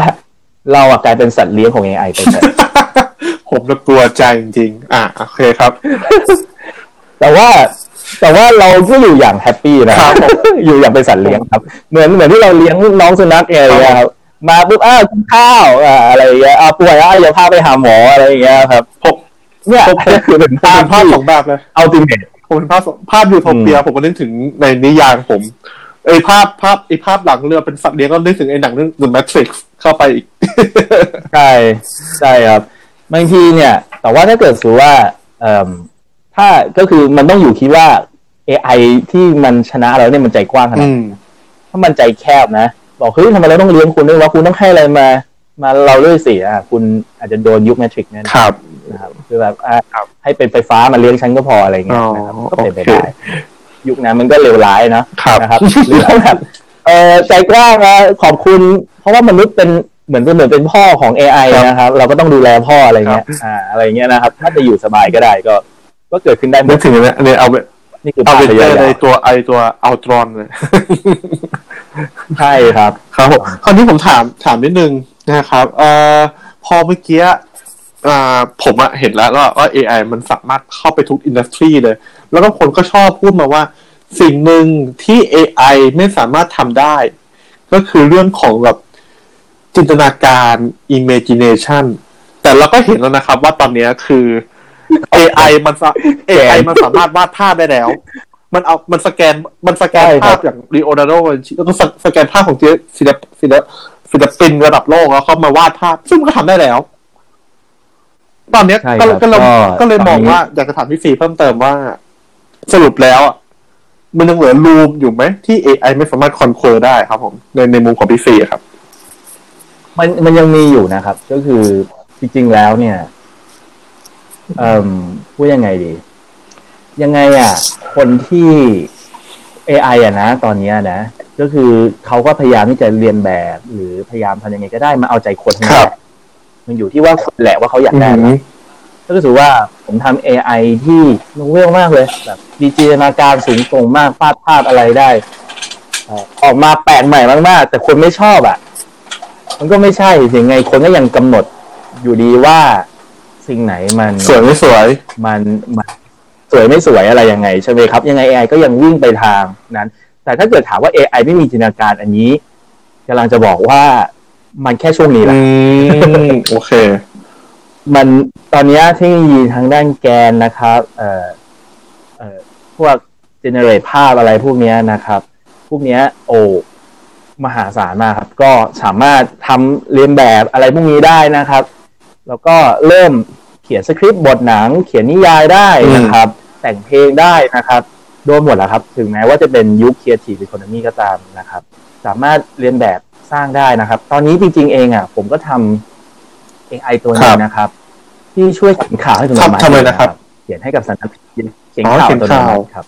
เราอะกลายเป็นสัตว์เลี้ยงของ AI ไปเลยผมจะกลัวใจจริงๆอะโอเคครับ แต่ว่าแต่ว่าเราก็อยู่อย่างแฮปปี้นะครับ อยู่อย่างเป็นสัตว์เลี้ยงครับ เหมือนเหมือนที่เราเลี้ยงน้องสุนัขอะไรอย่างเงี้ยครับมาปุ๊บอ้าวกินข้าวอ่าอะไรอย่างเงี้ยอ่าป่วยอะอย่าพาไปหาหมออะไรอย่างเงี้ยครับผมเนี่ยผมผมคือเป็นผมภาพเป็นภาพที่สองแบบเลยอัลติเมทผมเป็นภาพสองภาพยูโทเปียอืมผมก็นึกถึงในนิยายของผมไอ้ภาพภาพไอ้ภาพหลังเรือเป็นสัตว์เลี้ยงก็นึกถึงไอ้หนังเรื่อง The Matrix เข้าไปอีกใช่ใช่ครับบางทีเนี่ย แต่ว่าถ้าเกิดสูว่าเอ่อ ถ้าก็คือมันต้องอยู่คิดว่า AI ที่มันชนะเราเนี่ยมันใจกว้างขนาดอืไหนมถ้ามันใจแคบนะ บอกเฮ้ยทำไมเราต้องเลี้ยงคุณด้วยว่าคุณต้องให้อะไรมา มาเราด้วยสิอะคุณอาจจะโดนยุคแมทริกแน่ๆครับนะครับคือแบบอะครับให้เป็นไฟฟ้ามาเลี้ยงฉันก็พออะไรเงี้ยอ๋อนะครับก็เป็นไปโอเคได้ยุคนั้นมันก็เลวร้ายนะครับนะครับหรือว่าแบบเออใจกว้างนะขอบคุณ เพราะว่ามนุษย์เป็นเหมือนเป็นเหมือนเป็นพ่อของ AI ครับนะครับ เราก็ต้องดูแลพ่ออะไรเงี้ยอ่าอะไรเงี้ยนะครับ ถ้าจะอยู่สบายก็ได้ก็ ก็เกิดขึ้นได้หมนึดกถึงเนี่ยเนี่ยเอานี่คือเอาภาพเวนระเจยะอร์ยาในวตัวไอตัวอัลตรอนเลย ใช่ครับ ครับผมคราวนี้ผมถามถามนิดนึงนะครับเอ่อพอเมื่อกี้อ่าผมอะเห็นแล้วว่าว่า AI มันสามารถเข้าไปทุกอินดัสทรีเลย แล้วก็คนก็ชอบพูดมาว่า สิ่งหนึ่งที่ AI ไม่สามารถทำได้ ก็คือเรื่องของแบบจินตนาการ imagination แต่เราก็เห็นแล้วนะครับว่าตอนเนี้ยคือ AI มันสา AI มันสามารถวาดภาพได้แล้ว มันเอา มันสแกน มันสแกนใช่ครัภาบพอย่างลีโอนาร์โดแล้วก็สสแกนภาพของศิลปศิลปศิลปินระดับโลกแล้วเขามาวาดภาพ ซึ่งมันก็ทำได้แล้ว ตอนเนี้ยใช่ก็ครับก็เลยก็ก็เลยตอนมองนี้ว่าอยากจะถามพี่ฟีเพิ่มเติมว่า สรุปแล้วอะมันยังเหลือรูมอยู่ไหมที่ AI ไม่สามารถคอนโทรลได้ครับ ผมในในมุมของพี่ฟีอะครับ มันมันยังมีอยู่นะครับ ก็คือจริงๆแล้วเนี่ย เอ่อพูดยังไงดี ยังไงอะ คนที่ AI อะนะ ตอนเนี้ยนะ ก็คือเขาก็พยายามที่จะเรียนแบบ หรือพยายามทำยังไงก็ได้มาเอาใจคนนั่นครัแหบละมันอยู่ที่ว่าคนแหละว่าเขาอยากได้อะไรก็รู้สึกว่าผมทำ AI ที่โนเวลมากเลย แบบดีจินตนาการสูงส่งมากภาพภาพอะไรได้เอ่อออกมาแปลกใหม่มากๆ แต่คนไม่ชอบอะ มันก็ไม่ใช่ยังไงคนก็ยังกำหนดอยู่ดีว่า สิ่งไหนมันสวยไม่สวยมันมันสวยไม่สวยอะไรยังไงใช่ไหมครับ ยังไง AI ก็ยังวิ่งไปทางนั้น แต่ถ้าเกิดถามว่า AI ไม่มีจินตนาการอันนี้กำลังจะบอกว่ามันแค่ช่วงนี้แหละอืมโอเค มันตอนเนี้ยเทคโนโลยีทางด้านแกนนะครับเอ่อเอ่อพวกเจเนเรตภาพอะไรพวกเนี้ยนะครับ พวกเนี้ยโอ้มหาศาลมากครับ ก็สามารถทำเรียนแบบอะไรพวกนี้ได้นะครับ แล้วก็เริ่มเขียนสคริปต์บทหนัง เขียนนิยายได้นะครับ แต่งเพลงได้นะครับ โดนหมดแล้วครับ ถึงแม้ว่าจะเป็นยุค Creative Economy ก็ตามนะครับ สามารถเรียนแบบสร้างได้นะครับ ตอนนี้จริง ๆ เองอะ ผมก็ทำ AI ตัวหนึครังบนะครับ ที่ช่วยเขียนข่าวให้สำนักทำทำไมนะครับ เขียนให้กับสำนักพิมพ์เขียนอ๋อข่าวเขียนตัวหนึงข่าวครับ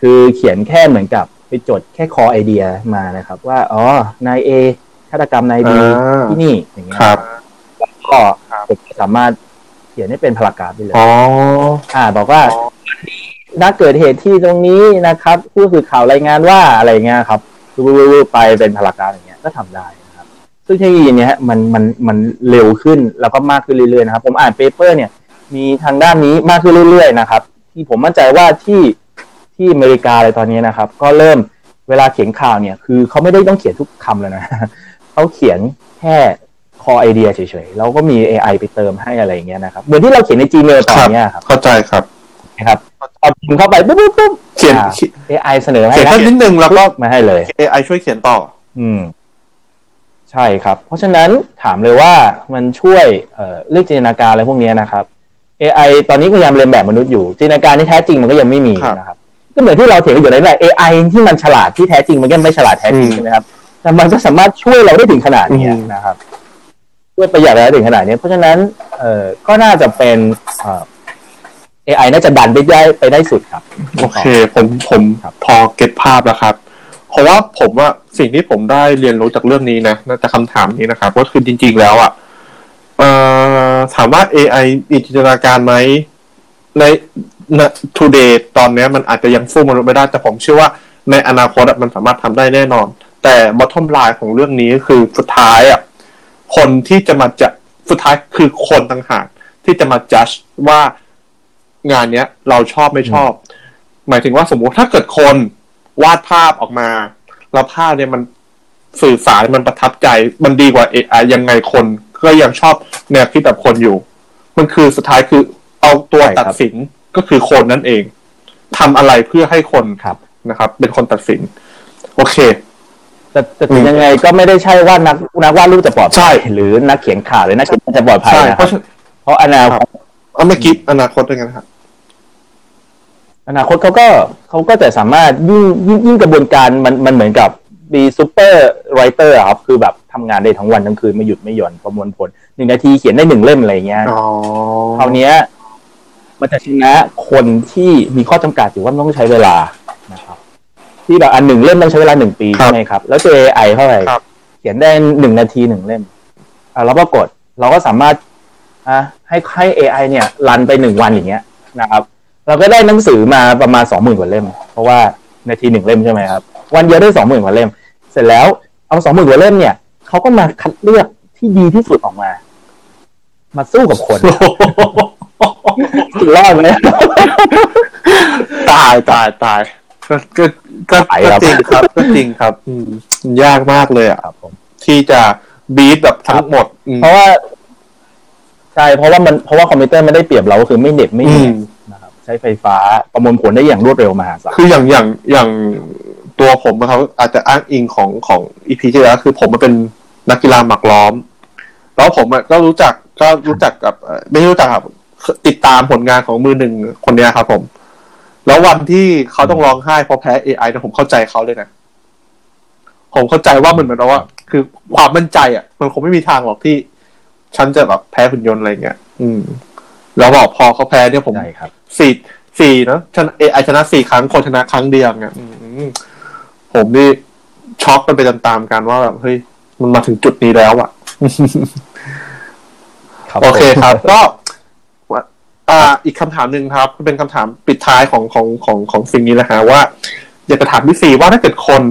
คือเขียนแค่เหมือนกับไปจดแค่คอไอเดียมานะครับ ว่าอ๋อนายเอฆาตกรรมนายบีอ่าที่นี่อย่างเงี้ย ครับก็ผมสามารถขียนให้เป็นพารากราฟไปเลยอ๋ออ่า บอกว่าณเกิดเหตุที่ตรงนี้นะครับ ผู้สื่อข่าวรายงานว่าอะไรเงี้ยครับวูไปเป็นพารากราฟอย่างเงี้ยก็ทำได้นะครับ ซึ่งเทคโนโลยีเนี้ยมันมันมันเร็วขึ้นแล้วก็มากขึ้นเรื่อยๆนะครับ ผมอ่านเปเปอร์เนี่ย มีทางด้านนี้มากขึ้นเรื่อยๆนะครับ ที่ผมมั่นใจว่าที่ที่อเมริกาอะไรตอนนี้นะครับ ก็เริ่มเวลาเขียนข่าวเนี่ย คือเขาไม่ได้ต้องเขียนทุกคำแล้วนะเขาเขียนแค่ คอไอเดียเฉยๆแล้วก็มี AI ไปเติมให้อะไรอย่างเงี้ยนะครับ เหมือนที่เราเขียนใน Gmail ตอนเนี้ยครับ เข้าใจครับนะครับเอาพิมพ์เข้าไปปุ๊บปุ๊บปุ๊บเขียนอ่า AI เสนอให้เขียนแค่นิดนึงแล้วก็มาให้เลย AI ช่วยเขียนต่อ อืม ใช่ครับ เพราะฉะนั้นถามเลยว่ามันช่วยเอ่อเรื่องจินตนาการอะไรพวกเนี้ยนะครับ AI ตอนนี้ก็พยายามเรียนแบบมนุษย์อยู่ จินตนาการที่แท้จริงมันก็ยังไม่มีครับนะครับก็เหมือนที่เราเถียงกันอยู่ในแหละ AI ที่มันฉลาดที่แท้จริงมันก็ไม่ฉลาดแท้จริงอืมใช่ไหมครับ แต่มันก็สามารถช่วยเราได้ถึงขนาดเนี้ยอืมนะครับ ช่วยประหยัดได้ถึงขนาดเนี้ยเพราะฉะนั้นเอ่อก็น่าจะเป็นเอ่อ AI น่าจะดันไปได้ไปได้สุดครับ โอเค ผมผมครับพอเก็ตภาพแล้วครับ เพราะว่าผมว่าสิ่งที่ผมได้เรียนรู้จากเรื่องนี้นะน่าจะคำถามนี้นะครับก็คือจริง ๆ แล้วอะเอ่อถามว่า AI มีจินตนาการไหมในณ today ตอนเนี้ยมันอาจจะยังสู้มนุษย์ไม่ได้ แต่ผมเชื่อว่าในอนาคตอะมันสามารถทำได้แน่นอน แต่ bottom line ของเรื่องนี้ก็คือสุดท้ายอะ คนที่จะมาจะสุดท้ายคือคนต่างหากที่จะมา judge ว่างานเนี้ย เราชอบไม่ชอบ หมายถึงว่าสมมุติถ้าเกิดคนวาดภาพออกมา แล้วภาพเนี่ยมันสื่อสารมันประทับใจมันดีกว่า AI ยังไงคนก็ยังชอบแนวคิดแบบคนอยู่ มันคือสุดท้ายคือเอาตัวใช่ครับตัดสินก็คือคนนั่นเองทำอะไรเพื่อให้คนครับนะครับ เป็นคนตัดสิน โอเค แต่แต่ถึงยังไงก็ไม่ได้ใช่ว่านักนักวาดรูปจะปลอดใช่ภัยหรือนักเขียนข่าวหรือนักเขียนจะปลอดภัยใช่นะเพครับราะฉะนั้นเพราะอนาคตเอาไม่คิดอนาคตด้วยกันครับอนาคตเขาก็เขาก็จะสามารถยิ่งยิ่งยิ่งกระบวนการมันมันเหมือนกับมีซูเปอร์ไรเตอร์ครับ คือแบบทำงานได้ทั้งวันทั้งคืนไม่หยุดไม่หย่อนประมวลผลหนึ่งนาทีเขียนได้หนึ่งเล่มอะไรอย่างเงี้ยอ๋อคราวเนี้ยมันจะชนะคนที่มีข้อจำกัดอยู่ว่ามันต้องใช้เวลานะครับ ที่แบบอันหนึ่งเล่มต้องใช้เวลาหนึ่งปีครับใช่ไหมครับ แล้วเจอ AI เท่าไหร่ครับเขียนได้หนึ่งนาทีหนึ่งเล่มอะเราก็กดเราก็สามารถอะให้ให้ AI เนี่ยรันไปหนึ่งวันอย่างเงี้ยนะครับ เราก็ได้หนังสือมาประมาณสองหมื่นกว่าเล่ม เพราะว่านาทีหนึ่งเล่มใช่ไหมครับ วันเดียวได้สองหมื่นกว่าเล่ม เสร็จแล้วเอาสองหมื่นกว่าเล่มเนี่ยเขาก็มาคัดเลือกที่ดีที่สุดออกมา มาสู้กับคนสุดรอดไหมตายตายตาย ก็ก็ก็ตายก็ครับ จริงครับก็จริงครับ อืมยากมากเลยอะครับผม ที่จะบีทแบบทั้งหมดอืม เพราะว่า ใช่ เพราะว่ามันเพราะว่าคอมพิวเตอร์ไม่ได้เปรียบเราก็คือไม่เหน็บไม่เหอืนื่อยมนะครับ ใช้ไฟฟ้าประมวลผลได้อย่างรวดเร็วมหาศาลคืออย่างอย่างอย่างตัวผมนะครับอาจจะอ้างอิงของของอีพีที่แล้วคือผมมาเป็นนักกีฬาหมากล้อม แล้วผมอะก็รู้จักก็รู้จักกับเอ่อไม่รู้จักครับติดตามผลงานของมือหนึ่งคนเนี้ยครับผม แล้ววันที่เขาต้องร้องไห้เพราะแพ้ AI เนี่ยผมเข้าใจเขาเลยนะผมเข้าใจว่ามันเหมือนกับว่า คือความมั่นใจอะ มันคงไม่มีทางหรอกที่ ฉันจะแบบแพ้หุ่นยนต์อะไรเงี้ยอืม แล้วบอกพอเขาแพ้เนี่ยผมใช่ครับสี่สี่เนอะชนะเอไอชนะสี่ครั้งคนชนะครั้งเดียวเนี่ยอืมผมนี่ช็อกกันไปตามๆกันว่าแบบเฮ้ยมันมาถึงจุดนี้แล้วอะครับโอเคผมครับ ก็ อ่า อีกคำถามหนึ่งครับเป็นคำถามปิดท้ายของของของของสิ่งนี้นะฮะว่า อยากจะถามพี่ซีว่าถ้าเกิดคน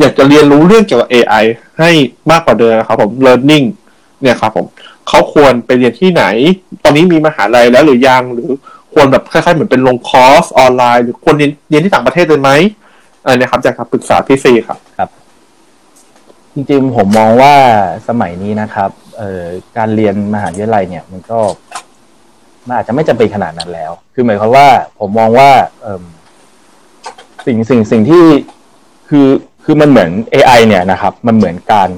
อยากจะเรียนรู้เรื่องเกี่ยวกับ AI ให้มากกว่าเดิมนะครับผม learning เนี่ยครับผมเขาควรไปเรียนที่ไหน ตอนนี้มีมหาลัยแล้วหรือยังหรือควรแบบคล้ายๆเหมือนเป็นลงคอร์สออนไลน์ หรือควรเรียนเรียนที่ต่างประเทศเลยไหมอันนี้ครับอยากจะปรึกษาพี่ซีครับ จริงๆผมมองว่าสมัยนี้นะครับ เอ่อการเรียนมหาวิทยาลัยเนี่ย มันก็ มันอาจจะไม่จำเป็นขนาดนั้นแล้ว คือหมายความว่าผมมองว่าเอ่มสิ่งสิ่งสิ่งที่คือคือมันเหมือน AI เนี่ยนะครับ มันเหมือนการ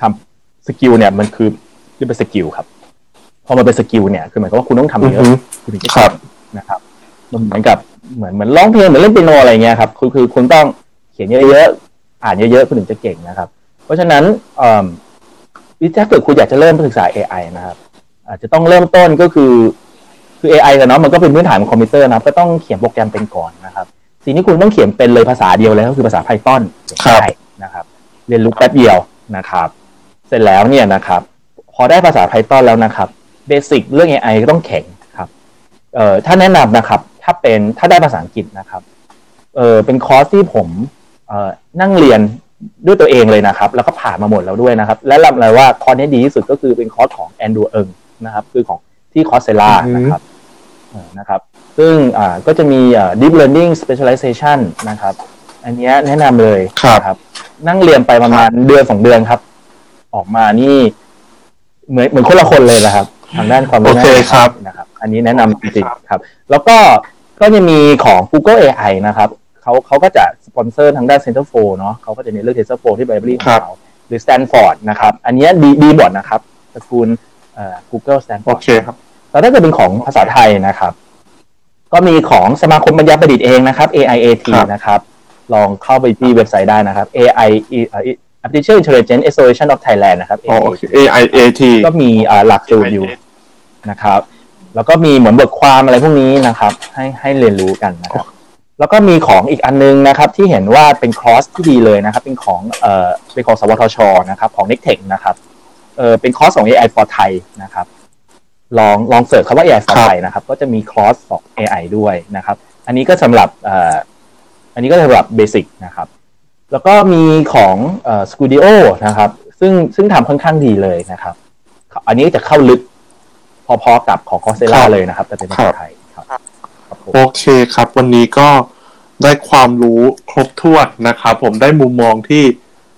ทำ skill เนี่ย มันคือคือเป็น skill ครับ พอมันเป็น skill เนี่ย คือหมายความว่าคุณต้องทำเยอะอือฮึคุณถึงจะครับนะครับ มันเหมือนกับเหมือนเหมือนร้องเพลงเหมือนเล่นเปียโนอะไรเงี้ยครับ คือคือคุณต้องเขียนเยอะๆ อ่านเยอะๆ คุณถึงจะเก่งนะครับ เพราะฉะนั้นเอ่อถ้าเกิดคุณอยากจะเริ่มศึกษา AI นะครับ อาจจะต้องเริ่มต้นก็คือ คือ AI กันเนาะมันก็เป็นพื้นฐานของคอมพิวเตอร์นะครับก็ต้องเขียนโปรแกรมเป็นก่อนนะครับสิ่งที่คุณต้องเขียนเป็นเลยภาษาเดียวเลยก็คือภาษา Python ครับได้นะครับ เรียนรู้แป๊บเดียวนะครับ เสร็จแล้วเนี่ยนะครับ พอได้ภาษา Python แล้วนะครับ basic เรื่อง AI ก็ต้องแข็งเอ่อถ้าแนะนำนะครับ ถ้าเป็นถ้าได้ภาษาอังกฤษนะครับเออเป็นคอร์สที่ผมเอ่อนั่งเรียนด้วยตัวเองเลยนะครับ แล้วก็ผ่านมาหมดแล้วด้วยนะครับ และรับเลยว่าคอร์สนี้ดีที่สุดก็คือเป็นคอร์สของ Andrew Ng นะครับ คือของที่ Coursera อือฮึนะครับเออ นะครับ ซึ่งอ่าก็จะมีอ่า deep learning specialization นะครับ อันเนี้ยแนะนำเลยครับนะครับ นั่งเรียนไปประมาณเดือนสองเดือนครับ ออกมานี่ เหมือนเหมือนคนละคนเลยนะครับ ทางด้านความรู้โอเคครับนะครับ อันนี้แนะนำจริงครับๆครับ แล้วก็ก็จะมีของ Google AI นะครับเขาเขาก็จะสปอนเซอร์ทางด้าน Center for เนาะเขาก็จะมีเรื่อง Center for ที่ Library ของเขาหรือ Stanford นะครับ อันเนี้ยดีดีหมดนะครับตระกูลเอ่อ Google โอ Stanford เคครับ แล้วถ้าเกิดเป็นของภาษาไทยนะครับ ก็มีของสมาคมปัญญาประดิษฐ์เองนะครับ AIAT ครับนะครับ ลองเข้าไปที่เว็บไซต์ได้นะครับ AI เอ่อ Artificial Intelligence Association of Thailand นะครับอ๋อโอเค AIAT ก็มีอ่าหลักสูตรอยู่นะครับ แล้วก็มีเหมือนบทความอะไรพวกนี้นะครับ ให้ให้เรียนรู้กันนะครับแล้วก็มีของอีกอันนึงนะครับ ที่เห็นว่าเป็นคอร์สที่ดีเลยนะครับ เป็นของเอ่อเป็นของสวทชนะครับ ของ n e c t e c h นะครับเออเป็นคอร์สของ AI for Thai นะครับ ลองลองเสิร์ชคำว่า AI for ครับ Thai นะครับ ก็จะมีคอร์สของ AI ด้วยนะครับ อันนี้ก็สำหรับเอ่ออันนี้ก็สำหรับเบสิกนะครับ แล้วก็มีของเอ่อ Studio นะครับ ซึ่งซึ่งทำค่อนข้างดีเลยนะครับ อันนี้จะเข้าลึกพอๆกับของคอเซล่าครับเลยนะครับ แต่เป็นภาษาไทยครับครับผมโอเคครับ วันนี้ก็ได้ความรู้ครบถ้วนนะครับผมได้มุมมองที่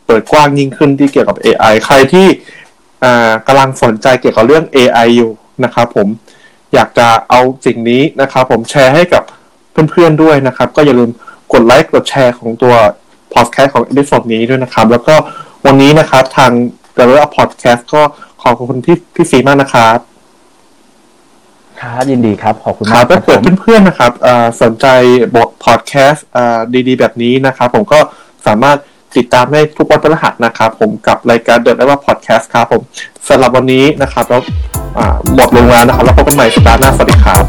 เปิดกว้างยิ่งขึ้นที่เกี่ยวกับ AI ใครที่อ่ากำลังสนใจเกี่ยวกับเรื่อง AI อยู่ นะครับผมอยากจะเอาสิ่งนี้นะครับ ผมแชร์ให้กับเพื่อนๆด้วยนะครับ ก็อย่าลืมกดไลค์กดแชร์ของตัวพอดแคสต์ของ episode นี้ด้วยนะครับ แล้วก็วันนี้นะครับทาง The r e Podcast ก็ขอบคุณที่พี่ฟีมากนะครับครับยินดีครับ ขอบคุณมากครับถ้าเกิดผมเพื่อนๆนะครับเอ่อสนใจบทพอดแคสต์ดีๆ แบบนี้นะครับ ผมก็สามารถติดตามได้ทุกวันพฤหัสนะครับ ผมกับรายการเดินได้ว่าพอดแคสต์ครับผมสำหรับวันนี้นะครับแล้วอ่า หมดลงแล้วนะครับ แล้วพบกันใหม่สัปดาห์หน้าสวัสดีครับ